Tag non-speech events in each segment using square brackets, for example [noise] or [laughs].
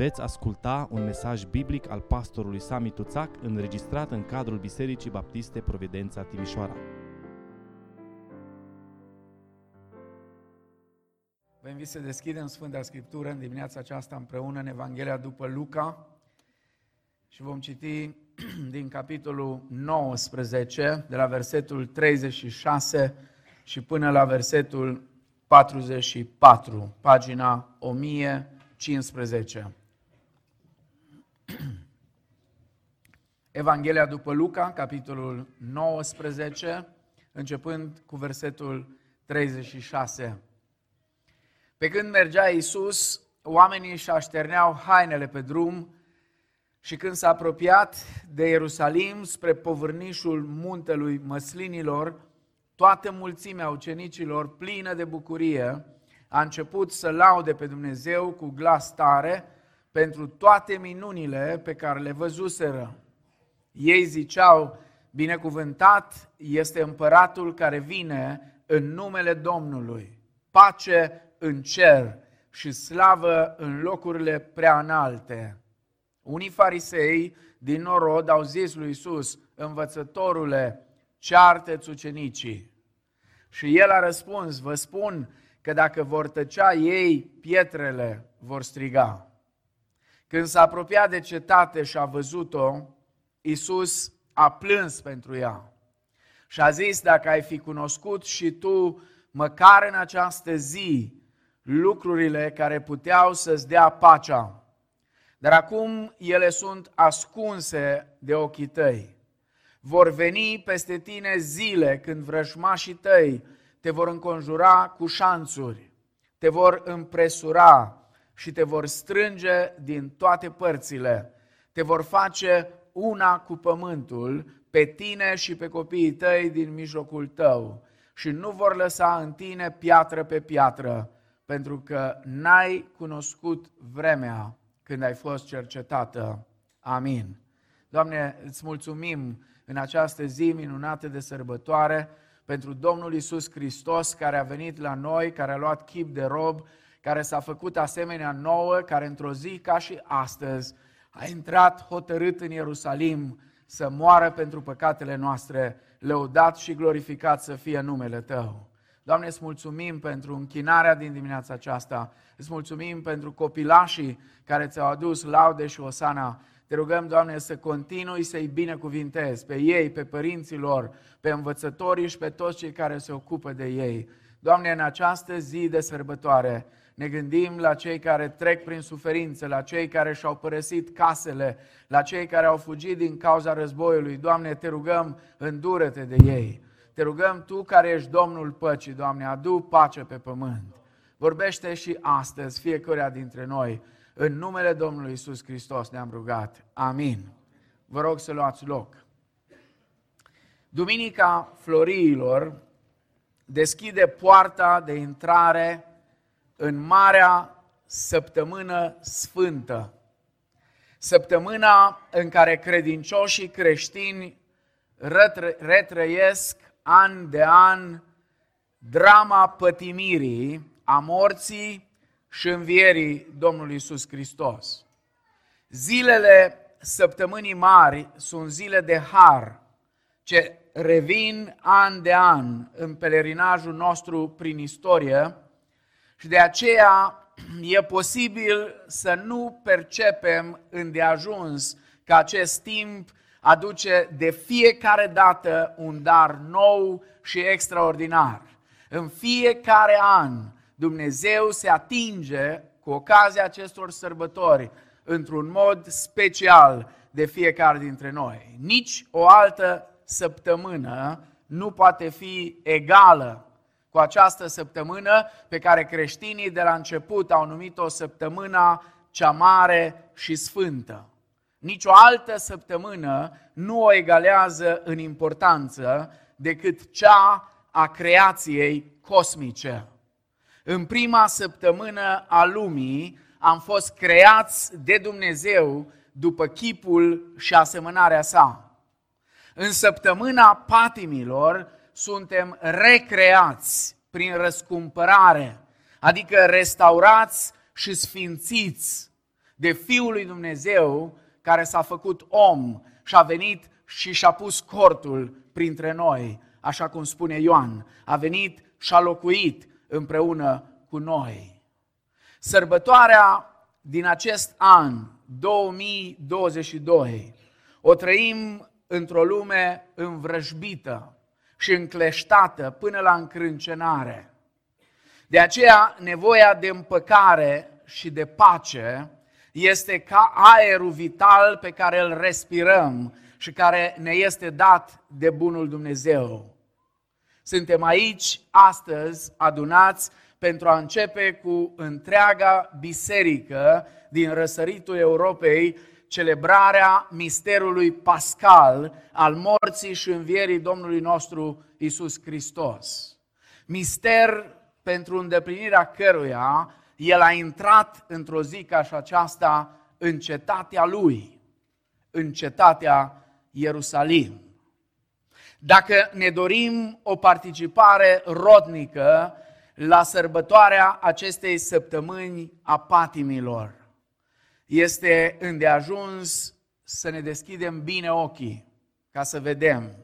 Veți asculta un mesaj biblic al pastorului Sami Tuțac înregistrat în cadrul Bisericii Baptiste Providența Timișoara. Vă invit să deschidem Sfânta Scriptură în dimineața aceasta împreună în Evanghelia după Luca și vom citi [clears throat] din capitolul 19, de la versetul 36 și până la versetul 44, pagina 1015. Evanghelia după Luca, capitolul 19, începând cu versetul 36. Pe când mergea Iisus, oamenii își așterneau hainele pe drum și când s-a apropiat de Ierusalim spre povârnișul muntelui Măslinilor, toată mulțimea ucenicilor, plină de bucurie, a început să laude pe Dumnezeu cu glas tare pentru toate minunile pe care le văzuseră. Ei ziceau, binecuvântat este împăratul care vine în numele Domnului, pace în cer și slavă în locurile prea înalte. Unii farisei din norod au zis lui Isus, învățătorule, ceartă-ți ucenicii. Și el a răspuns, vă spun că dacă vor tăcea ei, pietrele vor striga. Când s-a apropiat de cetate și a văzut-o, Isus a plâns pentru ea și a zis, dacă ai fi cunoscut și tu, măcar în această zi, lucrurile care puteau să-ți dea pacea, dar acum ele sunt ascunse de ochii tăi. Vor veni peste tine zile când vrăjmașii tăi te vor înconjura cu șanțuri, te vor împresura și te vor strânge din toate părțile, te vor face una cu pământul, pe tine și pe copiii tăi din mijlocul tău și nu vor lăsa în tine piatră pe piatră, pentru că n-ai cunoscut vremea când ai fost cercetată. Amin. Doamne, îți mulțumim în această zi minunată de sărbătoare pentru Domnul Isus Hristos care a venit la noi, care a luat chip de rob, care s-a făcut asemenea nouă, care într-o zi ca și astăzi a intrat hotărât în Ierusalim să moară pentru păcatele noastre, lăudat și glorificat să fie numele Tău. Doamne, îți mulțumim pentru închinarea din dimineața aceasta, îți mulțumim pentru copilașii care ți-au adus laude și osana. Te rugăm, Doamne, să continui să-i binecuvintezi pe ei, pe părinții lor, pe învățătorii și pe toți cei care se ocupă de ei. Doamne, în această zi de sărbătoare, ne gândim la cei care trec prin suferință, la cei care și-au părăsit casele, la cei care au fugit din cauza războiului. Doamne, te rugăm, îndură-te de ei. Te rugăm Tu care ești Domnul păcii, Doamne, adu pace pe pământ. Vorbește și astăzi fiecare dintre noi. În numele Domnului Isus Hristos ne-am rugat. Amin. Vă rog să luați loc. Duminica Floriilor deschide poarta de intrare în Marea Săptămână Sfântă. Săptămâna în care credincioșii creștini retrăiesc an de an drama pătimirii, a morții și învierii Domnului Isus Hristos. Zilele săptămânii mari sunt zile de har, ce revin an de an în pelerinajul nostru prin istorie și de aceea e posibil să nu percepem îndeajuns că acest timp aduce de fiecare dată un dar nou și extraordinar. În fiecare an Dumnezeu se atinge cu ocazia acestor sărbători într-un mod special de fiecare dintre noi. Nici o altă săptămână nu poate fi egală cu această săptămână pe care creștinii de la început au numit-o săptămâna cea mare și sfântă. Nici o altă săptămână nu o egalează în importanță decât cea a creației cosmice. În prima săptămână a lumii am fost creați de Dumnezeu după chipul și asemănarea sa. În săptămâna patimilor suntem recreați prin răscumpărare, adică restaurați și sfințiți de Fiul lui Dumnezeu care s-a făcut om și a venit și și-a pus cortul printre noi, așa cum spune Ioan. A venit și a locuit împreună cu noi. Sărbătoarea din acest an, 2022, o trăim într-o lume învrăjbită și încleștată până la încrâncenare. De aceea, nevoia de împăcare și de pace este ca aerul vital pe care îl respirăm și care ne este dat de Bunul Dumnezeu. Suntem aici astăzi adunați pentru a începe cu întreaga biserică din răsăritul Europei celebrarea misterului pascal al morții și învierii Domnului nostru Isus Hristos. Mister pentru îndeplinirea căruia el a intrat într-o zi ca și aceasta în cetatea lui, în cetatea Ierusalim. Dacă ne dorim o participare rodnică la sărbătoarea acestei săptămâni a patimilor, este îndeajuns să ne deschidem bine ochii ca să vedem,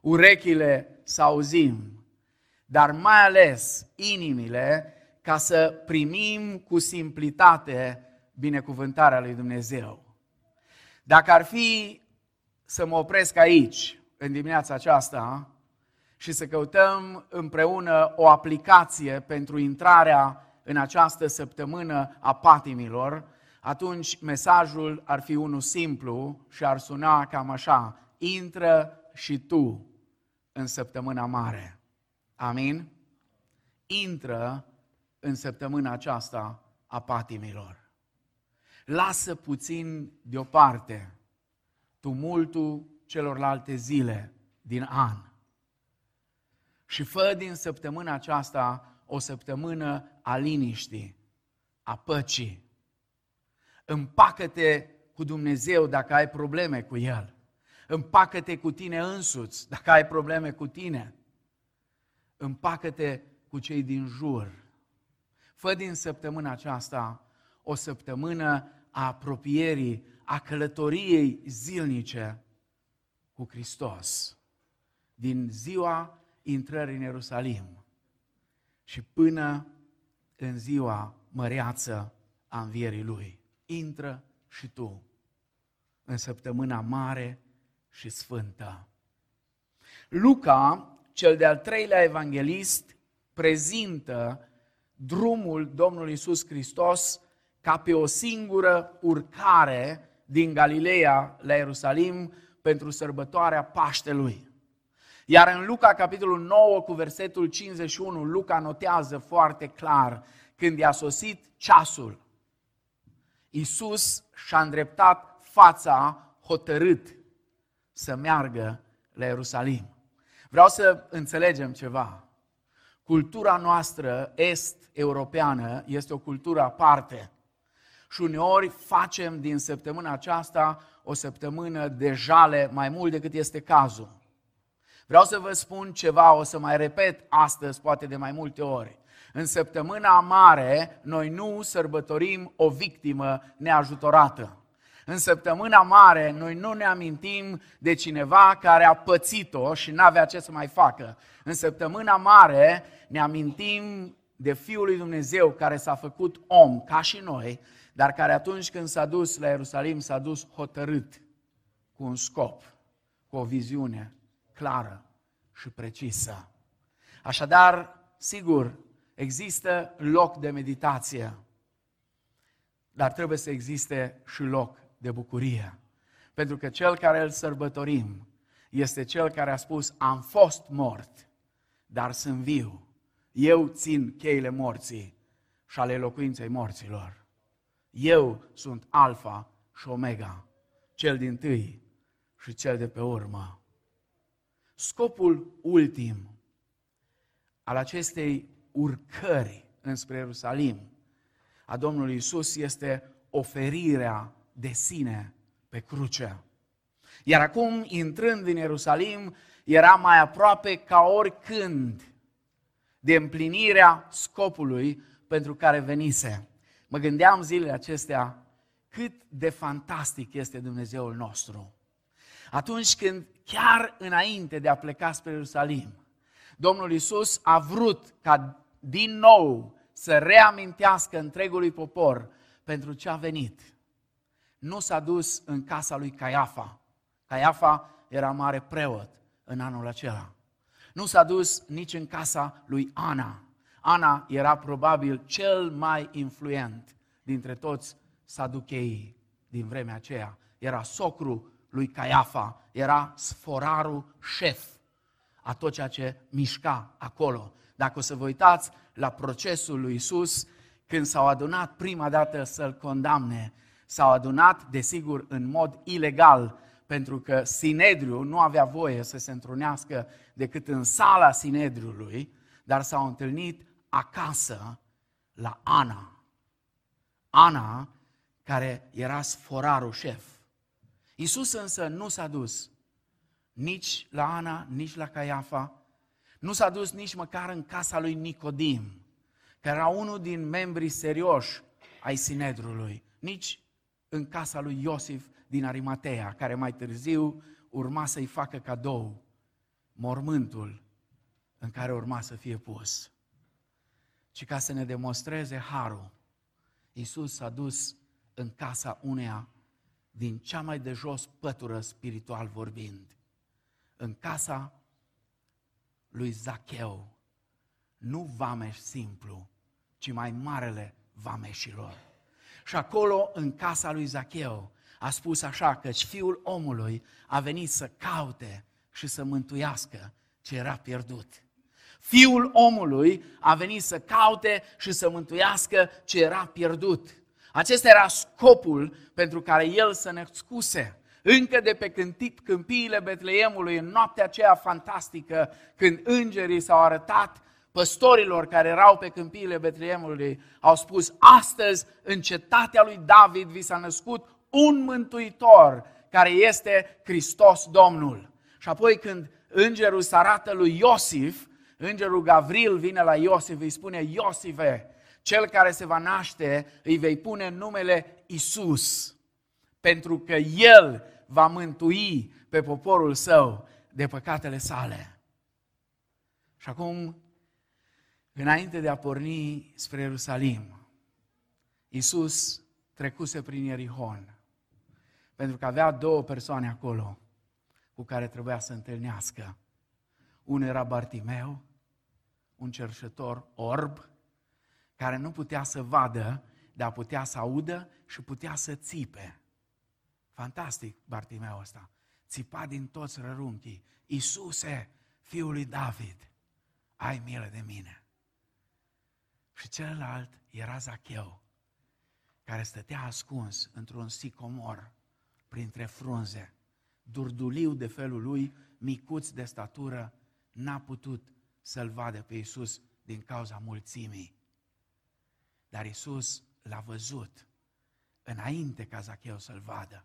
urechile să auzim, dar mai ales inimile ca să primim cu simplitate binecuvântarea lui Dumnezeu. Dacă ar fi să mă opresc aici, în dimineața aceasta, și să căutăm împreună o aplicație pentru intrarea în această săptămână a patimilor, atunci mesajul ar fi unul simplu și ar suna cam așa, intră și tu în săptămâna mare. Amin? Intră în săptămâna aceasta a patimilor. Lasă puțin deoparte tumultul celorlalte zile din an și fă din săptămâna aceasta o săptămână a liniștii, a păcii. Împacă-te cu Dumnezeu dacă ai probleme cu El. Împacă-te cu tine însuți dacă ai probleme cu tine. Împacă-te cu cei din jur Fă din săptămâna aceasta o săptămână a apropierii, a călătoriei zilnice cu Hristos. Din ziua intrării în Ierusalim și până în ziua măreață a învierii Lui. Intră și tu în săptămâna mare și sfântă. Luca, cel de-al treilea evanghelist, prezintă drumul Domnului Isus Hristos ca pe o singură urcare din Galileea la Ierusalim pentru sărbătoarea Paștelui. Iar în Luca, capitolul 9, cu versetul 51, Luca notează foarte clar când i-a sosit ceasul. Iisus și-a îndreptat fața hotărât să meargă la Ierusalim. Vreau să înțelegem ceva. Cultura noastră est-europeană este o cultură aparte. Și uneori facem din săptămâna aceasta o săptămână de jale mai mult decât este cazul. Vreau să vă spun ceva, o să mai repet astăzi, poate de mai multe ori. În săptămâna mare, noi nu sărbătorim o victimă neajutorată. În săptămâna mare, noi nu ne amintim de cineva care a pățit-o și n-avea ce să mai facă. În săptămâna mare ne amintim de Fiul lui Dumnezeu care s-a făcut om, ca și noi, dar care atunci când s-a dus la Ierusalim s-a dus hotărât, cu un scop, cu o viziune clară și precisă. Așadar, sigur, există loc de meditație, dar trebuie să existe și loc de bucurie. Pentru că cel care îl sărbătorim este cel care a spus, am fost mort, dar sunt viu. Eu țin cheile morții și ale locuinței morților. Eu sunt Alfa și Omega, cel din tâi și cel de pe urmă. Scopul ultim al acestei urcări înspre Ierusalim a Domnului Isus este oferirea de sine pe cruce. Iar acum, intrând în Ierusalim, era mai aproape ca oricând de împlinirea scopului pentru care venise. Mă gândeam zilele acestea cât de fantastic este Dumnezeul nostru. Atunci când, chiar înainte de a pleca spre Ierusalim, Domnul Isus a vrut ca din nou să reamintească întregului popor pentru ce a venit. Nu s-a dus în casa lui Caiafa. Caiafa era mare preot în anul acela. Nu s-a dus nici în casa lui Ana. Ana era probabil cel mai influent dintre toți saducheii din vremea aceea. Era socru lui Caiafa, era sforarul șef a tot ceea ce mișca acolo. Dacă o să vă uitați la procesul lui Isus, când s-au adunat prima dată să-l condamne, s-au adunat, desigur, în mod ilegal, pentru că Sinedriu nu avea voie să se întrunească decât în sala Sinedriului, dar s-au întâlnit acasă la Ana. Ana, care era sforarul șef. Iisus însă nu s-a dus nici la Ana, nici la Caiafa, nu s-a dus nici măcar în casa lui Nicodim, care era unul din membrii serioși ai Sinedrului, nici în casa lui Iosif din Arimatea, care mai târziu urma să-i facă cadou mormântul în care urma să fie pus. Ci ca să ne demonstreze harul, Iisus s-a dus în casa uneia din cea mai de jos pătură spiritual vorbind, în casa lui Zacheu, nu vameș simplu, ci mai marele vameșilor. Și acolo, în casa lui Zacheu, a spus așa, că fiul omului a venit să caute și să mântuiască ce era pierdut. Fiul omului a venit să caute și să mântuiască ce era pierdut. Acesta era scopul pentru care el să ne scuse. Încă de pe câmpiile Betleemului, în noaptea aceea fantastică, când îngerii s-au arătat păstorilor care erau pe câmpiile Betleemului, au spus, astăzi în cetatea lui David vi s-a născut un mântuitor care este Hristos Domnul. Și apoi când îngerul se arată lui Iosif, îngerul Gavril vine la Iosif, îi spune, Iosife, cel care se va naște, îi vei pune numele Isus, pentru că El va mântui pe poporul său de păcatele sale. Și acum, înainte de a porni spre Ierusalim, Isus trecuse prin Ierihon, pentru că avea două persoane acolo cu care trebuia să întâlnească. Unul era Bartimeu, un cerșător orb, care nu putea să vadă, dar putea să audă și putea să țipe. Fantastic, Bartimeu ăsta. Țipa din toți rărunchii. Iisuse, fiul lui David, ai milă de mine. Și celălalt era Zacheu, care stătea ascuns într-un sicomor printre frunze. Durduliu de felul lui, micuț de statură, n-a putut să-l vadă pe Iisus din cauza mulțimii. Dar Iisus l-a văzut înainte ca Zacheu să-l vadă.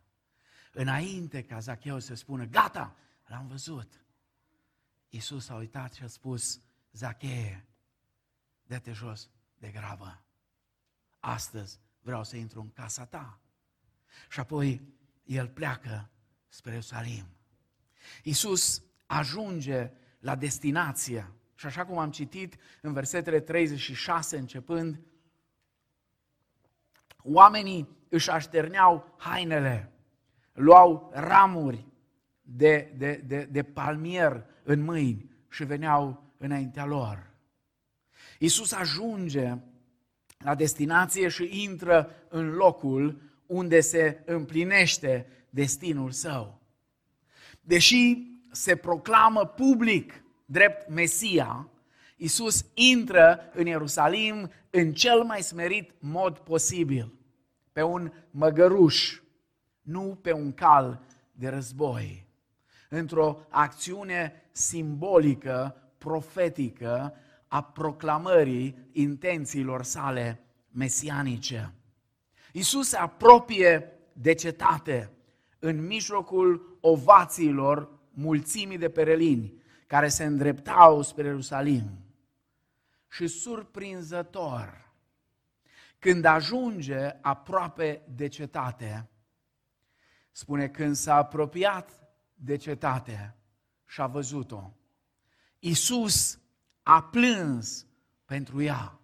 Înainte ca Zacheu să spună, gata, l-am văzut. Iisus a uitat și a spus, Zacheie, dă-te jos de grabă. Astăzi vreau să intru în casa ta. Și apoi el pleacă spre Ierusalim. Iisus ajunge la destinație. Și așa cum am citit în versetele 36 începând, oamenii își așterneau hainele, luau ramuri de, de, de, de palmier în mâini și veneau înaintea lor. Iisus ajunge la destinație și intră în locul unde se împlinește destinul său. Deși se proclamă public drept Mesia, Iisus intră în Ierusalim în cel mai smerit mod posibil, pe un măgăruș, nu pe un cal de război, într-o acțiune simbolică, profetică a proclamării intențiilor sale mesianice. Iisus se apropie de cetate în mijlocul ovațiilor mulțimii de perelini care se îndreptau spre Ierusalim. Și surprinzător, când ajunge aproape de cetate, spune când s-a apropiat de cetate și a văzut-o, Iisus a plâns pentru ea.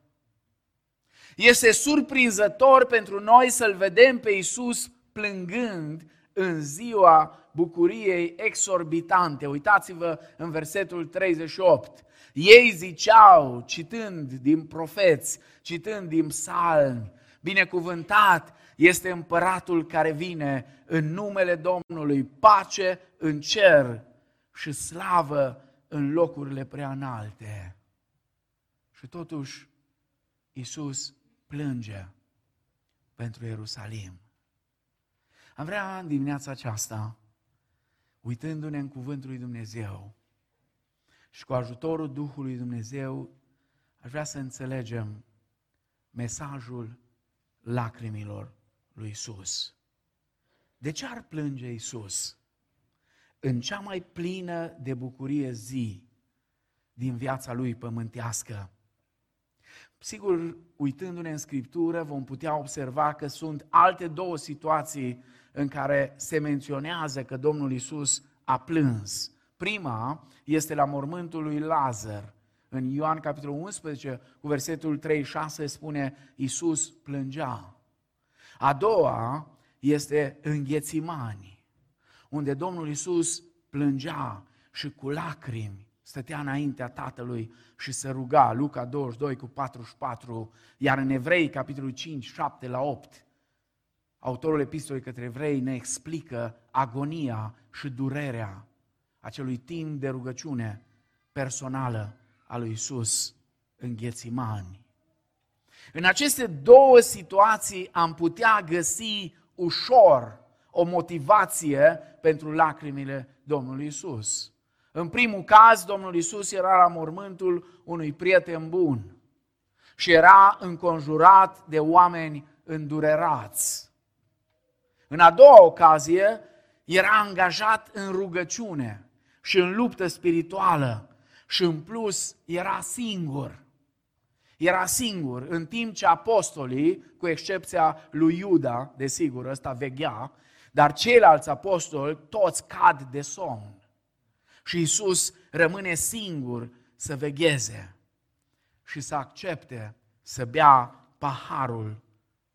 Este surprinzător pentru noi să-L vedem pe Iisus plângând în ziua bucuriei exorbitante. Uitați-vă în versetul 38. Ei ziceau, citând din profeți, citând din psalmi, binecuvântat este împăratul care vine în numele Domnului, pace în cer și slavă în locurile prea înalte. Și totuși, Iisus plânge pentru Ierusalim. Am vrea în dimineața aceasta, uitându-ne în Cuvântul lui Dumnezeu și cu ajutorul Duhului Dumnezeu, aș vrea să înțelegem mesajul lacrimilor lui Isus. De ce ar plânge Isus? În cea mai plină de bucurie zi din viața lui pământească. Sigur, uitându-ne în Scriptură, vom putea observa că sunt alte două situații în care se menționează că Domnul Isus a plâns. Prima este la mormântul lui Lazar. În Ioan capitolul 11, cu versetul 36 spune Isus plângea. A doua este în Ghețimani, unde Domnul Isus plângea și cu lacrimi stătea înaintea Tatălui și se ruga, Luca 22 cu 44, iar în Evrei, capitolul 5, 7 la 8, autorul epistolei către evrei ne explică agonia și durerea acelui timp de rugăciune personală a lui Isus în Ghețimani. În aceste două situații am putea găsi ușor o motivație pentru lacrimile Domnului Isus. În primul caz, Domnul Isus era la mormântul unui prieten bun și era înconjurat de oameni îndurerați. În a doua ocazie, era angajat în rugăciune și în luptă spirituală și în plus era singur. Era singur, în timp ce apostolii, cu excepția lui Iuda, desigur, ăsta veghea, dar ceilalți apostoli toți cad de somn. Și Isus rămâne singur să vegheze și să accepte să bea paharul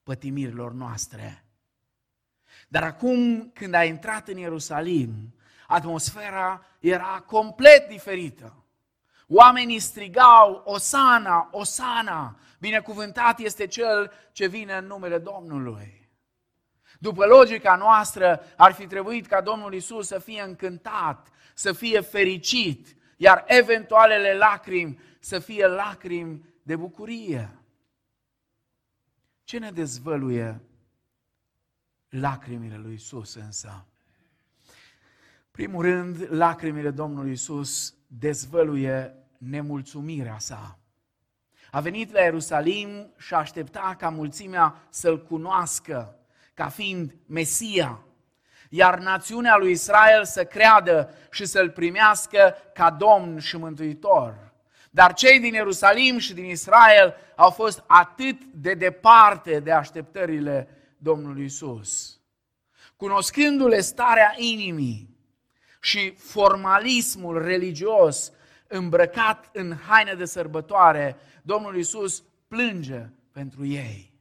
pătimirilor noastre. Dar acum, când a intrat în Ierusalim, atmosfera era complet diferită. Oamenii strigau, Osana, Osana, binecuvântat este cel ce vine în numele Domnului. După logica noastră, ar fi trebuit ca Domnul Isus să fie încântat, să fie fericit, iar eventualele lacrimi să fie lacrimi de bucurie. Ce ne dezvăluie lacrimile lui Isus însă? Primul rând, lacrimile Domnului Isus dezvăluie nemulțumirea sa. A venit la Ierusalim și aștepta ca mulțimea să-L cunoască ca fiind Mesia, iar națiunea lui Israel să creadă și să-L primească ca Domn și Mântuitor. Dar cei din Ierusalim și din Israel au fost atât de departe de așteptările Domnului Isus. Cunoscându-le starea inimii, și formalismul religios îmbrăcat în haine de sărbătoare, Domnul Isus plânge pentru ei.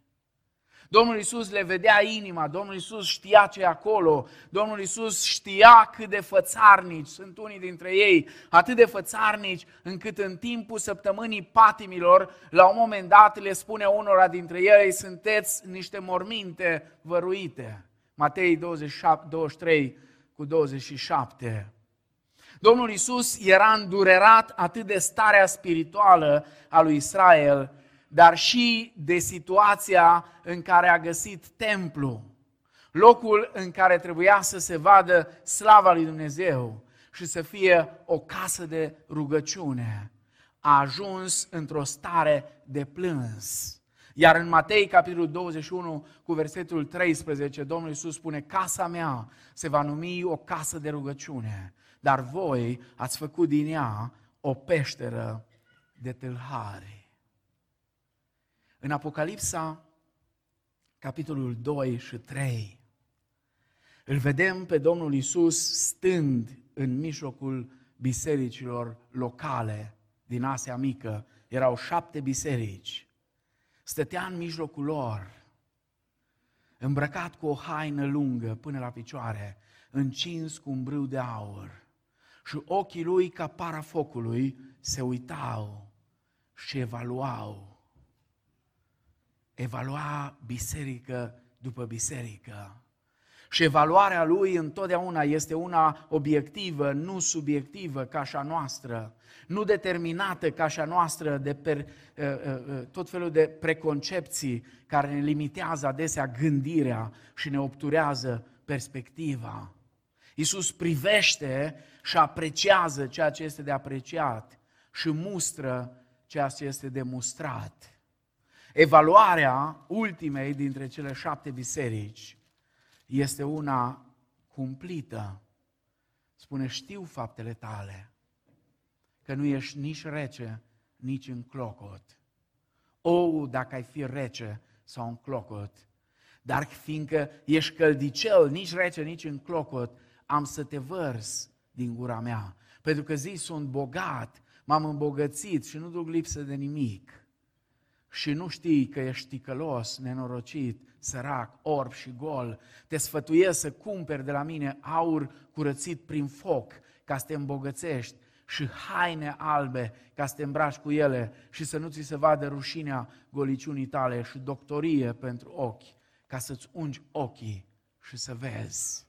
Domnul Isus le vedea inima, Domnul Isus știa ce e acolo, Domnul Isus știa cât de fățarnici sunt unii dintre ei, atât de fățarnici încât în timpul săptămânii patimilor, la un moment dat le spune unora dintre ei, sunteți niște morminte văruite. Matei 27, 23, cu 27. Domnul Isus era îndurerat atât de starea spirituală a lui Israel, dar și de situația în care a găsit templu, locul în care trebuia să se vadă slava lui Dumnezeu și să fie o casă de rugăciune. A ajuns într-o stare de plâns. Iar în Matei, capitolul 21, cu versetul 13, Domnul Iisus spune, casa mea se va numi o casă de rugăciune, dar voi ați făcut din ea o peșteră de tâlhari. În Apocalipsa capitolul 2 și 3. Îl vedem pe Domnul Isus stând în mijlocul bisericilor locale din Asia Mică. Erau șapte biserici. Stătea în mijlocul lor, îmbrăcat cu o haină lungă până la picioare, încins cu un brâu de aur. Și ochii lui, ca para focului, se uitau și evaluau. Evalua biserică după biserică. Și evaluarea lui întotdeauna este una obiectivă, nu subiectivă ca și a noastră, nu determinată ca și a noastră de per, uh, uh, uh, tot felul de preconcepții care ne limitează adesea gândirea și ne obturează perspectiva. Iisus privește și apreciază ceea ce este de apreciat și mustră ceea ce este de mustrat. Evaluarea ultimei dintre cele șapte biserici este una cumplită. Spune, știu faptele tale, că nu ești nici rece, nici în clocot. O, dacă ai fi rece sau în clocot, dar fiindcă ești căldicel, nici rece, nici în clocot, am să te vărs din gura mea. Pentru că zi sunt bogat, m-am îmbogățit și nu duc lipsă de nimic și nu știi că ești ticălos, nenorocit, sărac, orb și gol, te sfătuiesc să cumperi de la mine aur curățit prin foc ca să te îmbogățești și haine albe ca să te îmbraci cu ele și să nu ți se vadă rușinea goliciunii tale și doctorie pentru ochi ca să-ți ungi ochii și să vezi.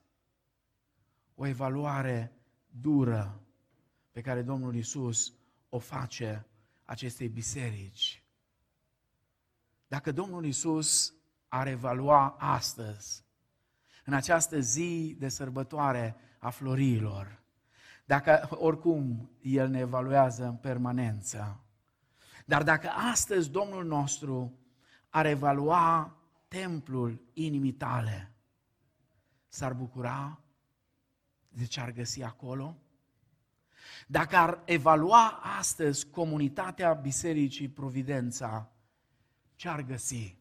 O evaluare dură pe care Domnul Isus o face acestei biserici. Dacă Domnul Isus ar evalua astăzi, în această zi de sărbătoare a florilor, dacă oricum El ne evaluează în permanență, dar dacă astăzi Domnul nostru ar evalua templul inimii tale, s-ar bucura de ce ar găsi acolo? Dacă ar evalua astăzi comunitatea Bisericii Providența, ce ar găsi?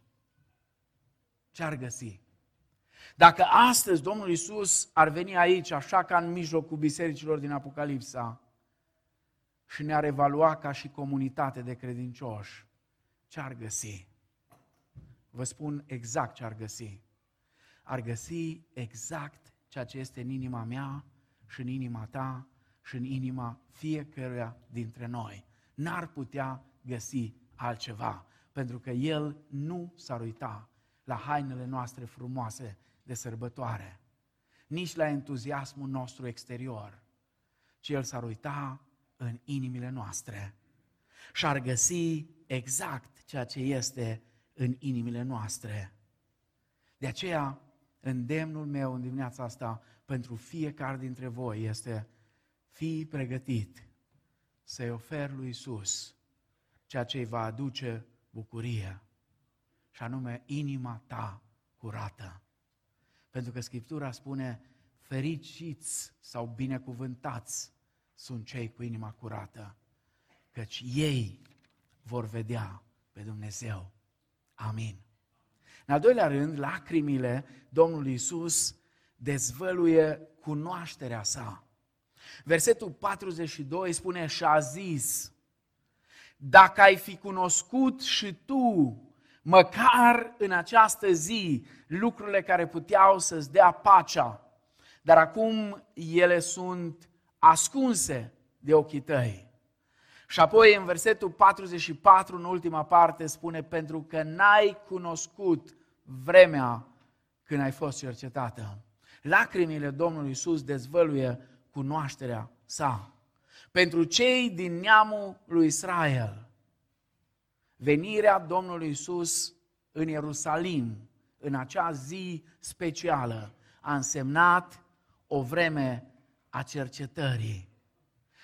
Ce ar găsi? Dacă astăzi Domnul Isus ar veni aici, așa ca în mijlocul bisericilor din Apocalipsa, și ne-ar evalua ca și comunitate de credincioși, ce ar găsi? Vă spun exact ce ar găsi. Ar găsi exact ceea ce este în inima mea și în inima ta și în inima fiecăruia dintre noi. N-ar putea găsi altceva pentru că El nu s-ar uita la hainele noastre frumoase de sărbătoare, nici la entuziasmul nostru exterior, ci El s-ar uita în inimile noastre și ar găsi exact ceea ce este în inimile noastre. De aceea, îndemnul meu în dimineața asta pentru fiecare dintre voi este fii pregătit să-i ofer lui Isus ceea ce îi va aduce bucurie, și anume inima ta curată. Pentru că Scriptura spune, fericiți sau binecuvântați sunt cei cu inima curată, căci ei vor vedea pe Dumnezeu. Amin. În al doilea rând, lacrimile Domnului Isus dezvăluie cunoașterea sa. Versetul 42 spune, și a zis, dacă ai fi cunoscut și tu, măcar în această zi, lucrurile care puteau să-ți dea pacea, dar acum ele sunt ascunse de ochii tăi. Și apoi în versetul 44, în ultima parte, spune, pentru că n-ai cunoscut vremea când ai fost cercetată. Lacrimile Domnului Iisus dezvăluie cunoașterea sa pentru cei din neamul lui Israel. Venirea Domnului Isus în Ierusalim, în acea zi specială, a însemnat o vreme a cercetării.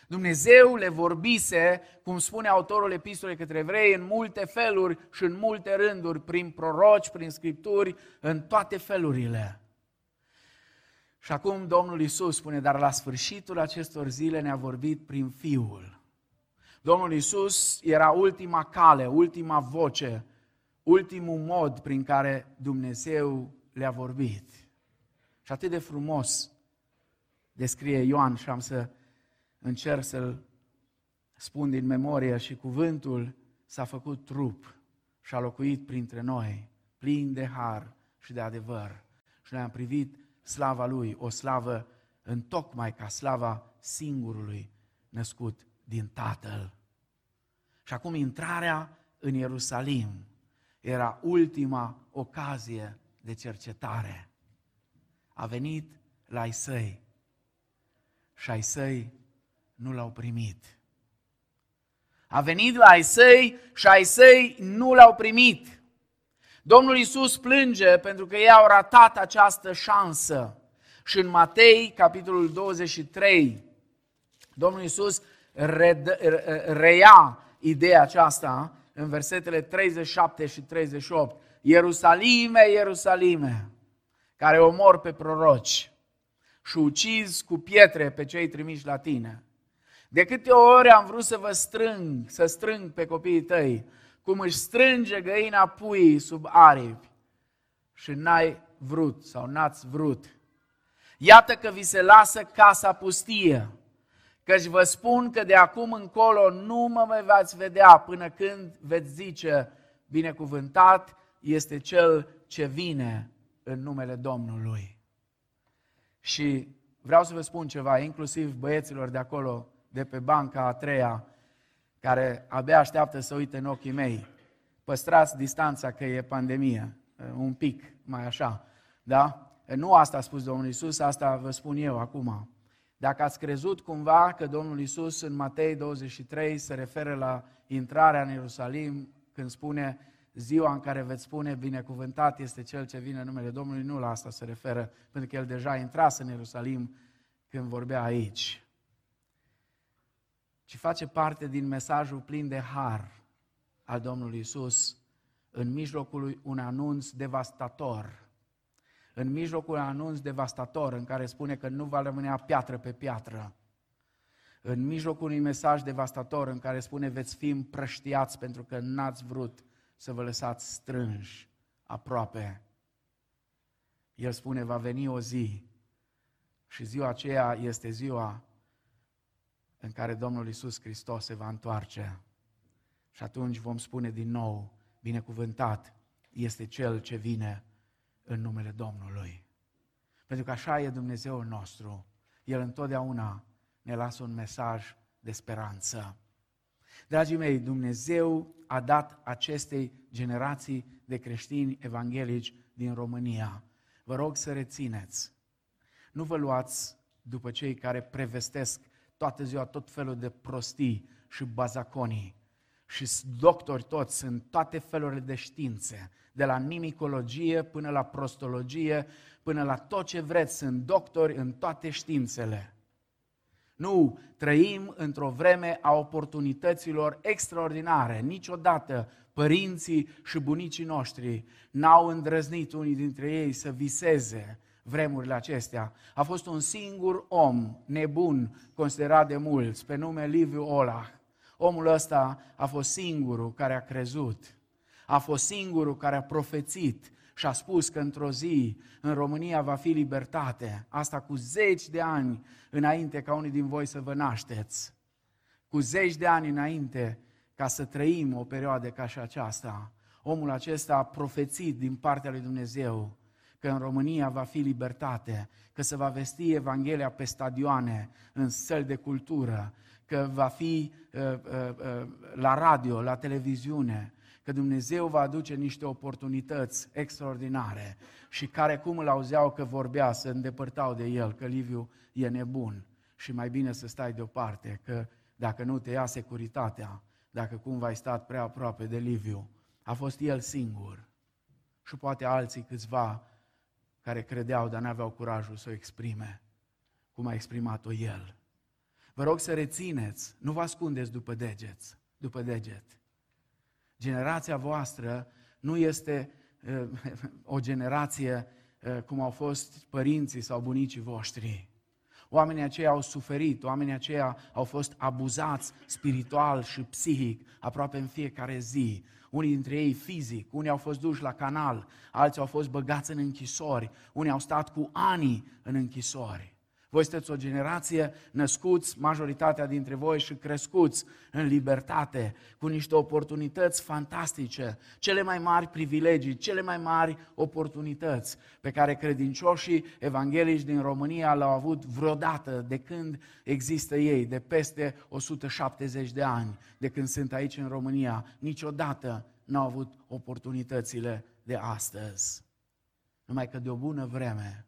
Dumnezeu le vorbise, cum spune autorul epistolei către evrei, în multe feluri și în multe rânduri, prin proroci, prin scripturi, în toate felurile. Și acum Domnul Isus spune, dar la sfârșitul acestor zile ne-a vorbit prin Fiul. Domnul Isus era ultima cale, ultima voce, ultimul mod prin care Dumnezeu le-a vorbit. Și atât de frumos descrie Ioan și am să încerc să-l spun din memorie și cuvântul s-a făcut trup și a locuit printre noi, plin de har și de adevăr. Și noi am privit slava Lui, o slavă în tocmai ca slava singurului născut din Tatăl. Și acum intrarea în Ierusalim era ultima ocazie de cercetare. A venit la ai săi și ai săi nu l-au primit. A venit la ai săi și ai săi nu l-au primit. Domnul Iisus plânge pentru că ei au ratat această șansă. Și în Matei, capitolul 23, Domnul Iisus reia ideea aceasta în versetele 37 și 38. Ierusalime, Ierusalime, care omor pe proroci și ucizi cu pietre pe cei trimiși la tine. De câte ori am vrut să vă strâng, să strâng pe copiii tăi, cum își strânge găina puii sub aripi și n-ai vrut sau n-ați vrut. Iată că vi se lasă casa pustie, căci vă spun că de acum încolo nu mă mai veți vedea până când veți zice, binecuvântat este cel ce vine în numele Domnului. Și vreau să vă spun ceva, inclusiv băieților de acolo, de pe banca a treia, care abia așteaptă să uite în ochii mei. Păstrați distanța că e pandemie, un pic mai așa, da? Nu asta a spus Domnul Isus, asta vă spun eu acum. Dacă ați crezut cumva că Domnul Isus în Matei 23 se referă la intrarea în Ierusalim, când spune ziua în care veți spune binecuvântat este cel ce vine în numele Domnului, nu la asta se referă, pentru că el deja intrase în Ierusalim când vorbea aici ci face parte din mesajul plin de har al Domnului Isus în mijlocul un anunț devastator. În mijlocul un anunț devastator în care spune că nu va rămânea piatră pe piatră. În mijlocul unui mesaj devastator în care spune veți fi împrăștiați pentru că n-ați vrut să vă lăsați strânși aproape. El spune va veni o zi și ziua aceea este ziua în care Domnul Isus Hristos se va întoarce. Și atunci vom spune din nou, binecuvântat este Cel ce vine în numele Domnului. Pentru că așa e Dumnezeul nostru. El întotdeauna ne lasă un mesaj de speranță. Dragii mei, Dumnezeu a dat acestei generații de creștini evanghelici din România. Vă rog să rețineți. Nu vă luați după cei care prevestesc toată ziua tot felul de prostii și bazaconii și doctori toți în toate felurile de științe, de la nimicologie până la prostologie, până la tot ce vreți, sunt doctori în toate științele. Nu, trăim într-o vreme a oportunităților extraordinare. Niciodată părinții și bunicii noștri n-au îndrăznit unii dintre ei să viseze vremurile acestea. A fost un singur om nebun considerat de mulți, pe nume Liviu Olah. Omul ăsta a fost singurul care a crezut. A fost singurul care a profețit și a spus că într-o zi în România va fi libertate. Asta cu zeci de ani înainte ca unii din voi să vă nașteți. Cu zeci de ani înainte ca să trăim o perioadă ca și aceasta. Omul acesta a profețit din partea lui Dumnezeu că în România va fi libertate, că se va vesti Evanghelia pe stadioane, în săli de cultură, că va fi uh, uh, uh, la radio, la televiziune, că Dumnezeu va aduce niște oportunități extraordinare și care cum îl auzeau că vorbea, se îndepărtau de el, că Liviu e nebun și mai bine să stai deoparte, că dacă nu te ia securitatea, dacă cumva ai stat prea aproape de Liviu, a fost el singur și poate alții câțiva care credeau, dar n-aveau curajul să o exprime, cum a exprimat-o el. Vă rog să rețineți, nu vă ascundeți după deget, după deget. Generația voastră nu este uh, [laughs] o generație uh, cum au fost părinții sau bunicii voștri. Oamenii aceia au suferit, oamenii aceia au fost abuzați spiritual și psihic aproape în fiecare zi. Unii dintre ei fizic, unii au fost duși la canal, alții au fost băgați în închisori, unii au stat cu ani în închisori. Voi sunteți o generație născuți, majoritatea dintre voi și crescuți în libertate, cu niște oportunități fantastice, cele mai mari privilegii, cele mai mari oportunități pe care credincioșii evanghelici din România le-au avut vreodată de când există ei, de peste 170 de ani, de când sunt aici în România. Niciodată n-au avut oportunitățile de astăzi. Numai că de o bună vreme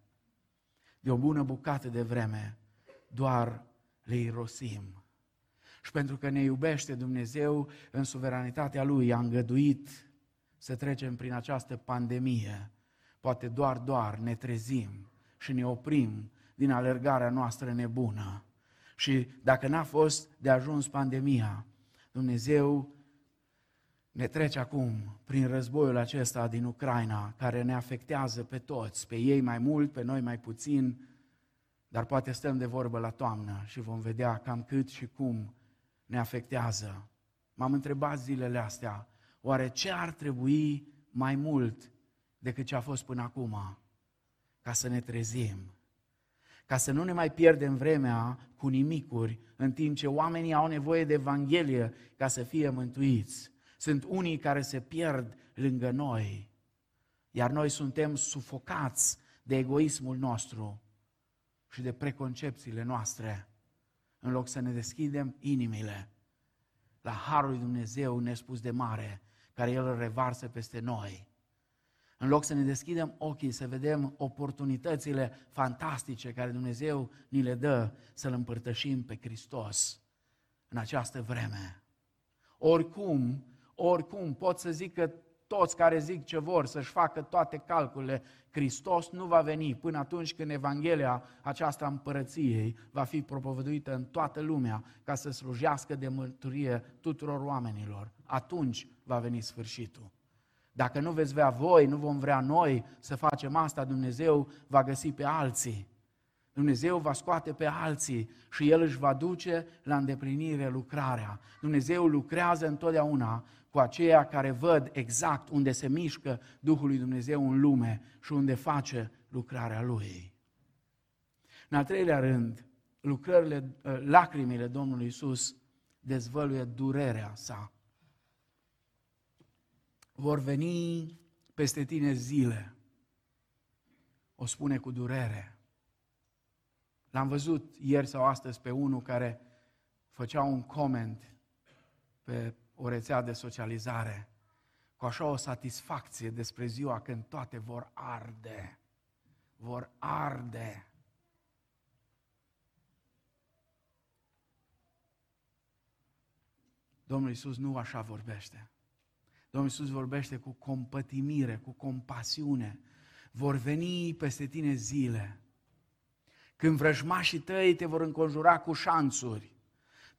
de o bună bucată de vreme, doar le irosim. Și pentru că ne iubește Dumnezeu, în suveranitatea Lui a îngăduit să trecem prin această pandemie. Poate doar, doar ne trezim și ne oprim din alergarea noastră nebună. Și dacă n-a fost de ajuns pandemia, Dumnezeu ne trece acum prin războiul acesta din Ucraina, care ne afectează pe toți, pe ei mai mult, pe noi mai puțin, dar poate stăm de vorbă la toamnă și vom vedea cam cât și cum ne afectează. M-am întrebat zilele astea, oare ce ar trebui mai mult decât ce a fost până acum ca să ne trezim? Ca să nu ne mai pierdem vremea cu nimicuri, în timp ce oamenii au nevoie de Evanghelie ca să fie mântuiți. Sunt unii care se pierd lângă noi, iar noi suntem sufocați de egoismul nostru și de preconcepțiile noastre, în loc să ne deschidem inimile la Harul lui Dumnezeu nespus de mare, care El îl revarsă peste noi. În loc să ne deschidem ochii, să vedem oportunitățile fantastice care Dumnezeu ni le dă să-L împărtășim pe Hristos în această vreme. Oricum, oricum pot să zic că toți care zic ce vor să-și facă toate calculele, Hristos nu va veni până atunci când Evanghelia aceasta împărăției va fi propovăduită în toată lumea ca să slujească de mărturie tuturor oamenilor. Atunci va veni sfârșitul. Dacă nu veți vrea voi, nu vom vrea noi să facem asta, Dumnezeu va găsi pe alții. Dumnezeu va scoate pe alții și El își va duce la îndeplinire lucrarea. Dumnezeu lucrează întotdeauna cu aceia care văd exact unde se mișcă Duhul lui Dumnezeu în lume și unde face lucrarea Lui. În al treilea rând, lucrările, ă, lacrimile Domnului Isus dezvăluie durerea sa. Vor veni peste tine zile, o spune cu durere. L-am văzut ieri sau astăzi pe unul care făcea un coment pe o rețea de socializare cu așa o satisfacție despre ziua când toate vor arde. Vor arde. Domnul Iisus nu așa vorbește. Domnul Iisus vorbește cu compătimire, cu compasiune. Vor veni peste tine zile când vrăjmașii tăi te vor înconjura cu șanțuri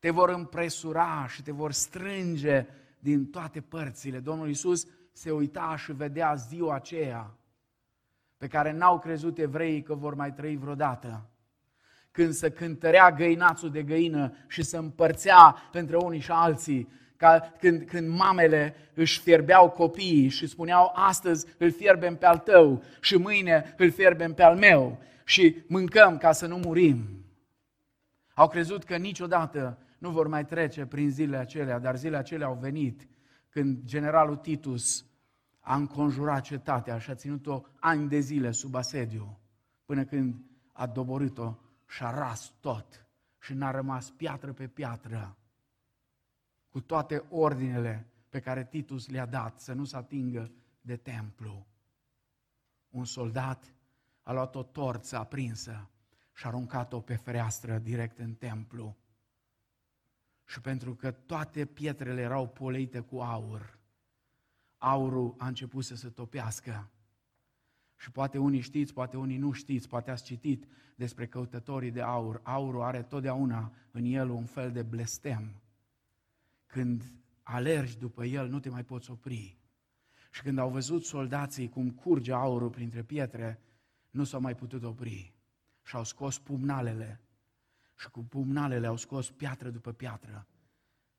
te vor împresura și te vor strânge din toate părțile. Domnul Iisus se uita și vedea ziua aceea pe care n-au crezut evreii că vor mai trăi vreodată. Când se cântărea găinațul de găină și se împărțea între unii și alții, ca când, când mamele își fierbeau copiii și spuneau astăzi îl fierbem pe al tău și mâine îl fierbem pe al meu și mâncăm ca să nu murim. Au crezut că niciodată nu vor mai trece prin zilele acelea, dar zilele acelea au venit când generalul Titus a înconjurat cetatea și a ținut-o ani de zile sub asediu, până când a doborât-o și a ras tot și n-a rămas piatră pe piatră, cu toate ordinele pe care Titus le-a dat să nu se atingă de templu. Un soldat a luat o torță aprinsă și a aruncat-o pe fereastră direct în templu și pentru că toate pietrele erau poleite cu aur, aurul a început să se topească. Și poate unii știți, poate unii nu știți, poate ați citit despre căutătorii de aur. Aurul are totdeauna în el un fel de blestem. Când alergi după el, nu te mai poți opri. Și când au văzut soldații cum curge aurul printre pietre, nu s-au mai putut opri. Și au scos pumnalele și cu pumnalele au scos piatră după piatră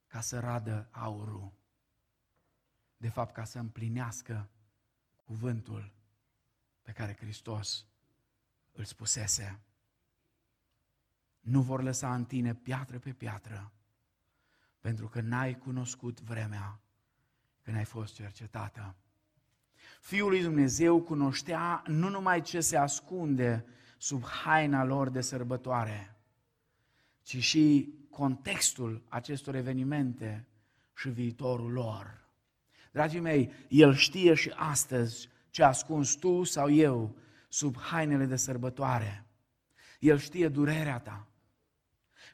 ca să radă aurul. De fapt, ca să împlinească cuvântul pe care Hristos îl spusese. Nu vor lăsa în tine piatră pe piatră, pentru că n-ai cunoscut vremea când ai fost cercetată. Fiul lui Dumnezeu cunoștea nu numai ce se ascunde sub haina lor de sărbătoare, ci și contextul acestor evenimente și viitorul lor. Dragii mei, El știe și astăzi ce ascuns tu sau eu sub hainele de sărbătoare. El știe durerea ta,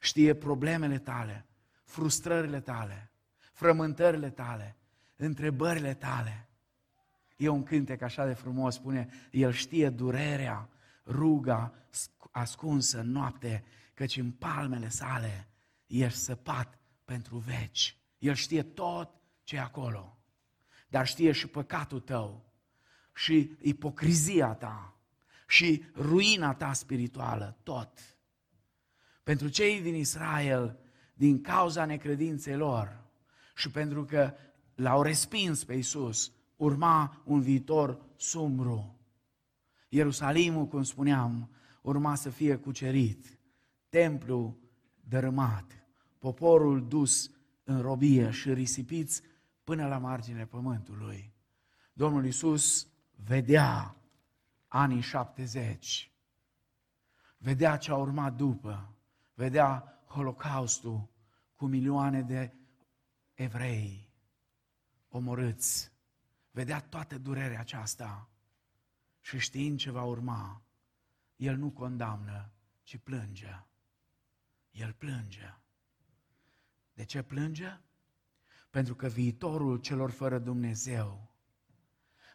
știe problemele tale, frustrările tale, frământările tale, întrebările tale. E un cântec așa de frumos, spune, El știe durerea, ruga ascunsă în noapte, căci în palmele sale ești săpat pentru veci. El știe tot ce e acolo, dar știe și păcatul tău, și ipocrizia ta, și ruina ta spirituală, tot. Pentru cei din Israel, din cauza necredinței lor și pentru că l-au respins pe Isus, urma un viitor sumbru. Ierusalimul, cum spuneam, urma să fie cucerit, templul dărâmat, poporul dus în robie și risipiți până la marginea pământului. Domnul Isus vedea anii 70, vedea ce a urmat după, vedea Holocaustul cu milioane de evrei omorâți, vedea toată durerea aceasta și știind ce va urma, el nu condamnă, ci plânge. El plânge. De ce plânge? Pentru că viitorul celor fără Dumnezeu,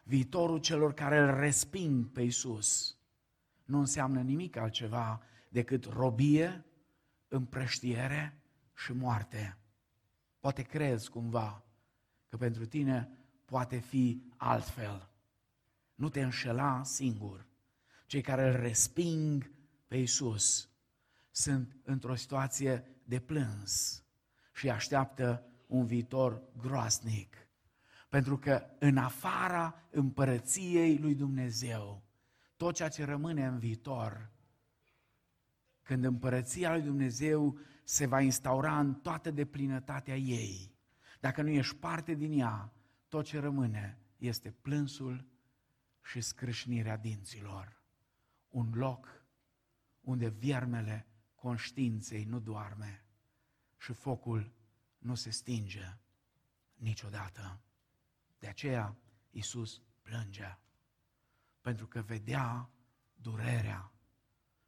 viitorul celor care îl resping pe Isus, nu înseamnă nimic altceva decât robie, împrăștiere și moarte. Poate crezi cumva că pentru tine poate fi altfel. Nu te înșela singur. Cei care îl resping pe Isus sunt într-o situație de plâns și așteaptă un viitor groasnic. Pentru că în afara împărăției lui Dumnezeu, tot ceea ce rămâne în viitor, când împărăția lui Dumnezeu se va instaura în toată deplinătatea ei, dacă nu ești parte din ea, tot ce rămâne este plânsul și scrâșnirea dinților. Un loc unde viermele conștiinței nu doarme și focul nu se stinge niciodată. De aceea Iisus plângea, pentru că vedea durerea,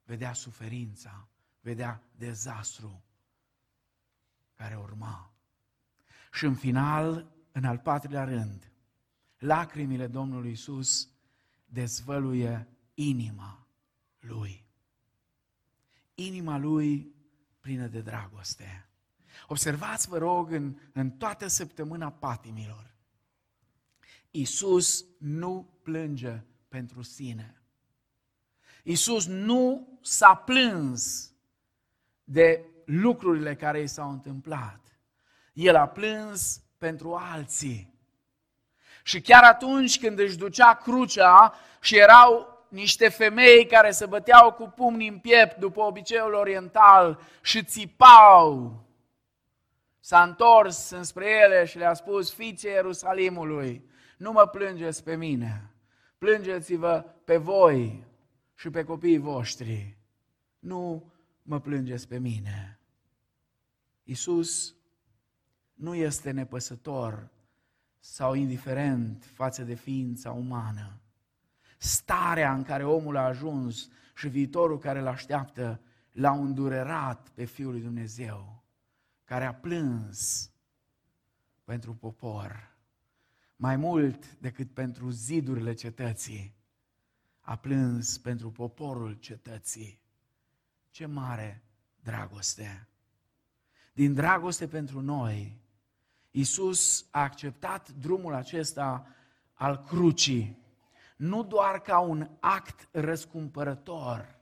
vedea suferința, vedea dezastru care urma. Și în final, în al patrulea rând, lacrimile Domnului Iisus dezvăluie inima Lui inima lui plină de dragoste. Observați, vă rog, în, în toată săptămâna patimilor. Iisus nu plânge pentru sine. Iisus nu s-a plâns de lucrurile care i s-au întâmplat. El a plâns pentru alții. Și chiar atunci când își ducea crucea și erau niște femei care se băteau cu pumni în piept după obiceiul oriental și țipau. S-a întors înspre ele și le-a spus, fiice Ierusalimului, nu mă plângeți pe mine, plângeți-vă pe voi și pe copiii voștri. Nu mă plângeți pe mine. Iisus nu este nepăsător sau indiferent față de ființa umană starea în care omul a ajuns și viitorul care îl așteaptă l-au îndurerat pe Fiul lui Dumnezeu, care a plâns pentru popor, mai mult decât pentru zidurile cetății, a plâns pentru poporul cetății. Ce mare dragoste! Din dragoste pentru noi, Iisus a acceptat drumul acesta al crucii nu doar ca un act răscumpărător,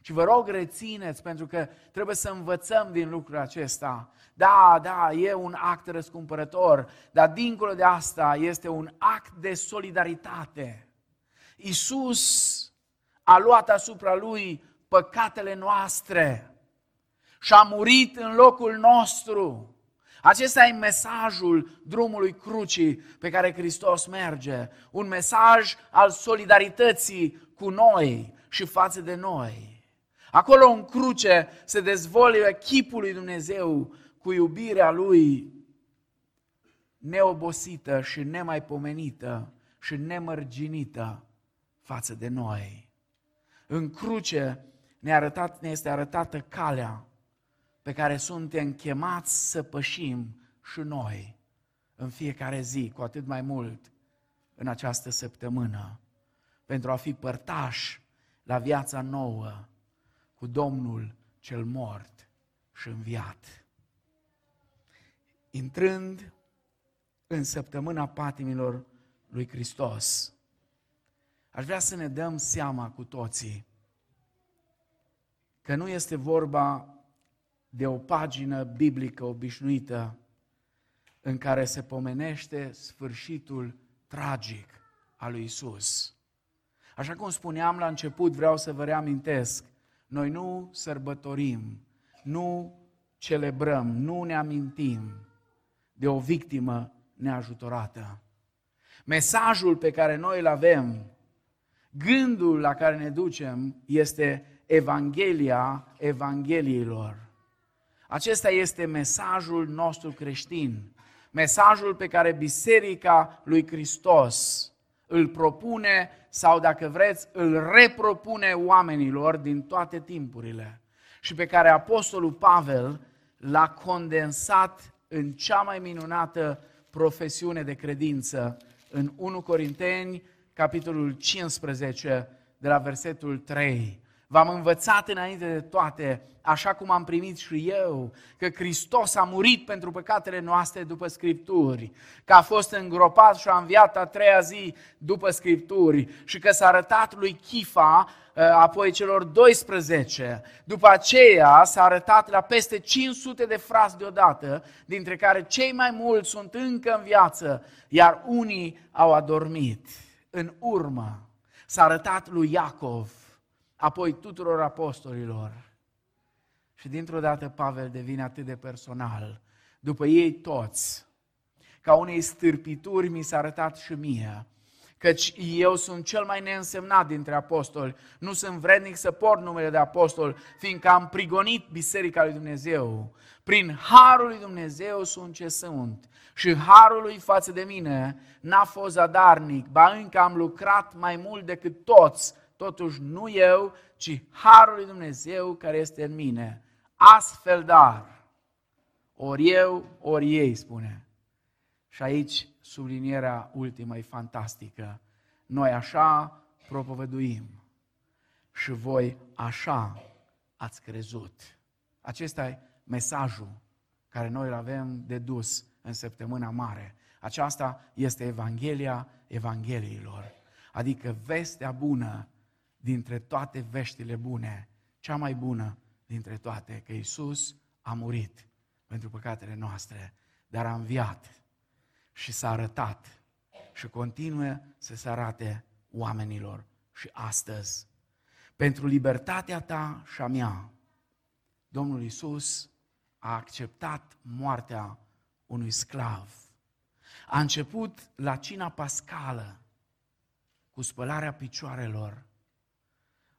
Și vă rog, rețineți, pentru că trebuie să învățăm din lucrul acesta. Da, da, e un act răscumpărător, dar dincolo de asta este un act de solidaritate. Isus a luat asupra lui păcatele noastre și a murit în locul nostru. Acesta e mesajul drumului crucii pe care Hristos merge. Un mesaj al solidarității cu noi și față de noi. Acolo în cruce se dezvoltă chipul lui Dumnezeu cu iubirea Lui neobosită și nemaipomenită și nemărginită față de noi. În cruce ne, arătat, ne este arătată calea pe care suntem chemați să pășim și noi în fiecare zi, cu atât mai mult în această săptămână, pentru a fi părtași la viața nouă cu Domnul cel mort și înviat. Intrând în săptămâna patimilor lui Hristos, aș vrea să ne dăm seama cu toții că nu este vorba de o pagină biblică obișnuită în care se pomenește sfârșitul tragic al lui Isus. Așa cum spuneam la început, vreau să vă reamintesc, noi nu sărbătorim, nu celebrăm, nu ne amintim de o victimă neajutorată. Mesajul pe care noi îl avem, gândul la care ne ducem, este Evanghelia Evangheliilor. Acesta este mesajul nostru creștin, mesajul pe care Biserica lui Hristos îl propune sau, dacă vreți, îl repropune oamenilor din toate timpurile și pe care Apostolul Pavel l-a condensat în cea mai minunată profesiune de credință în 1 Corinteni, capitolul 15, de la versetul 3. V-am învățat înainte de toate, așa cum am primit și eu, că Hristos a murit pentru păcatele noastre după Scripturi, că a fost îngropat și a înviat a treia zi după Scripturi și că s-a arătat lui Chifa, ă, apoi celor 12. După aceea s-a arătat la peste 500 de frați deodată, dintre care cei mai mulți sunt încă în viață, iar unii au adormit. În urmă s-a arătat lui Iacov, apoi tuturor apostolilor. Și dintr-o dată Pavel devine atât de personal. După ei toți, ca unei stârpituri mi s-a arătat și mie, căci eu sunt cel mai neînsemnat dintre apostoli, nu sunt vrednic să port numele de apostol, fiindcă am prigonit Biserica lui Dumnezeu. Prin harul lui Dumnezeu sunt ce sunt și harul lui față de mine n-a fost zadarnic, ba încă am lucrat mai mult decât toți totuși nu eu, ci Harul lui Dumnezeu care este în mine. Astfel dar, ori eu, ori ei, spune. Și aici sublinierea ultimă e fantastică. Noi așa propovăduim și voi așa ați crezut. Acesta e mesajul care noi îl avem de dus în săptămâna mare. Aceasta este Evanghelia Evangheliilor, adică vestea bună dintre toate veștile bune, cea mai bună dintre toate, că Isus a murit pentru păcatele noastre, dar a înviat și s-a arătat și continuă să se arate oamenilor și astăzi. Pentru libertatea ta și a mea, Domnul Isus a acceptat moartea unui sclav. A început la cina pascală cu spălarea picioarelor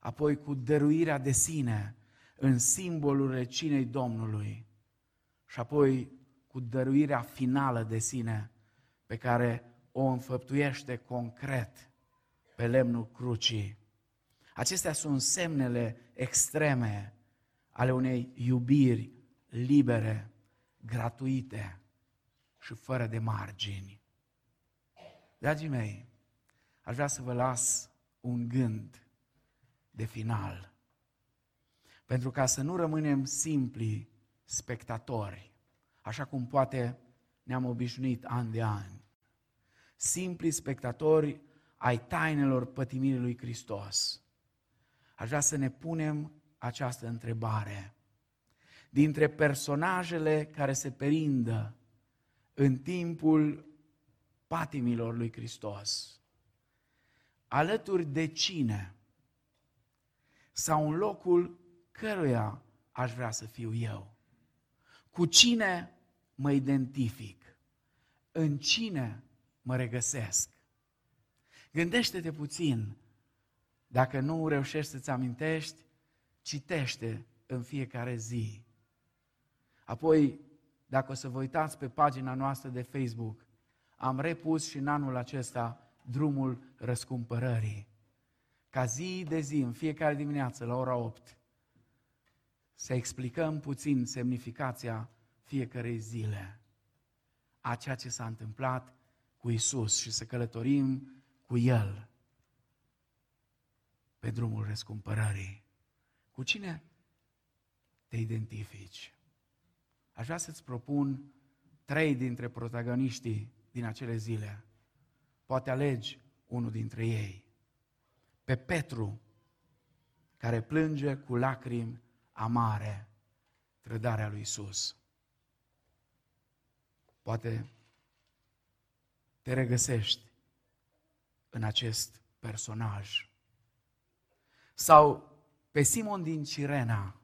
apoi cu dăruirea de sine în simbolul recinei Domnului și apoi cu dăruirea finală de sine pe care o înfăptuiește concret pe lemnul crucii. Acestea sunt semnele extreme ale unei iubiri libere, gratuite și fără de margini. Dragii mei, aș vrea să vă las un gând de final. Pentru ca să nu rămânem simpli spectatori, așa cum poate ne-am obișnuit an de an. Simpli spectatori ai tainelor pătimirii lui Hristos. Aș vrea să ne punem această întrebare. Dintre personajele care se perindă în timpul patimilor lui Hristos, alături de cine sau în locul căruia aș vrea să fiu eu? Cu cine mă identific? În cine mă regăsesc? Gândește-te puțin. Dacă nu reușești să-ți amintești, citește în fiecare zi. Apoi, dacă o să vă uitați pe pagina noastră de Facebook, am repus și în anul acesta drumul răscumpărării. Ca zi de zi, în fiecare dimineață, la ora 8, să explicăm puțin semnificația fiecarei zile a ceea ce s-a întâmplat cu Isus și să călătorim cu El pe drumul răscumpărării. Cu cine te identifici? Aș vrea să-ți propun trei dintre protagoniștii din acele zile. Poate alegi unul dintre ei. Pe Petru, care plânge cu lacrimi amare trădarea lui Isus. Poate te regăsești în acest personaj. Sau pe Simon din Cirena,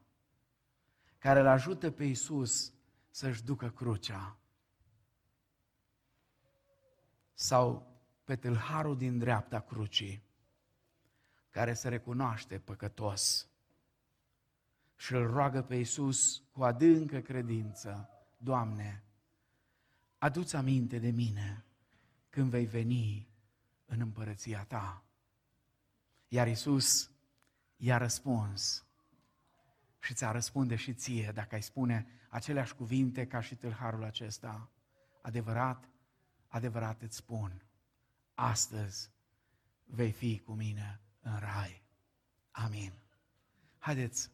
care îl ajută pe Isus să-și ducă crucea. Sau pe tâlharul din dreapta crucii, care se recunoaște păcătos și îl roagă pe Isus cu adâncă credință, Doamne, adu-ți aminte de mine când vei veni în împărăția ta. Iar Isus i-a răspuns și ți-a răspunde și ție dacă ai spune aceleași cuvinte ca și tâlharul acesta. Adevărat, adevărat îți spun, astăzi vei fi cu mine în rai. Amin. Haideți,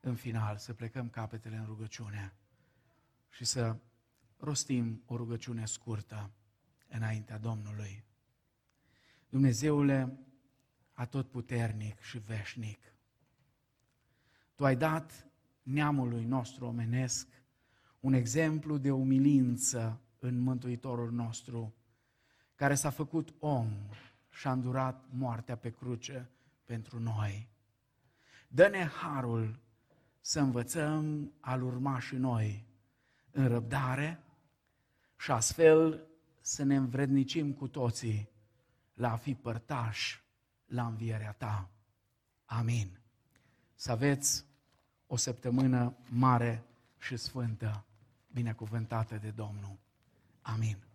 în final, să plecăm capetele în rugăciune și să rostim o rugăciune scurtă înaintea Domnului. Dumnezeule atotputernic și veșnic, Tu ai dat neamului nostru omenesc un exemplu de umilință în Mântuitorul nostru, care s-a făcut om și a îndurat moartea pe cruce pentru noi. Dă-ne harul să învățăm al urma și noi în răbdare și astfel să ne învrednicim cu toții la a fi părtași la învierea ta. Amin. Să aveți o săptămână mare și sfântă, binecuvântată de Domnul. Amin.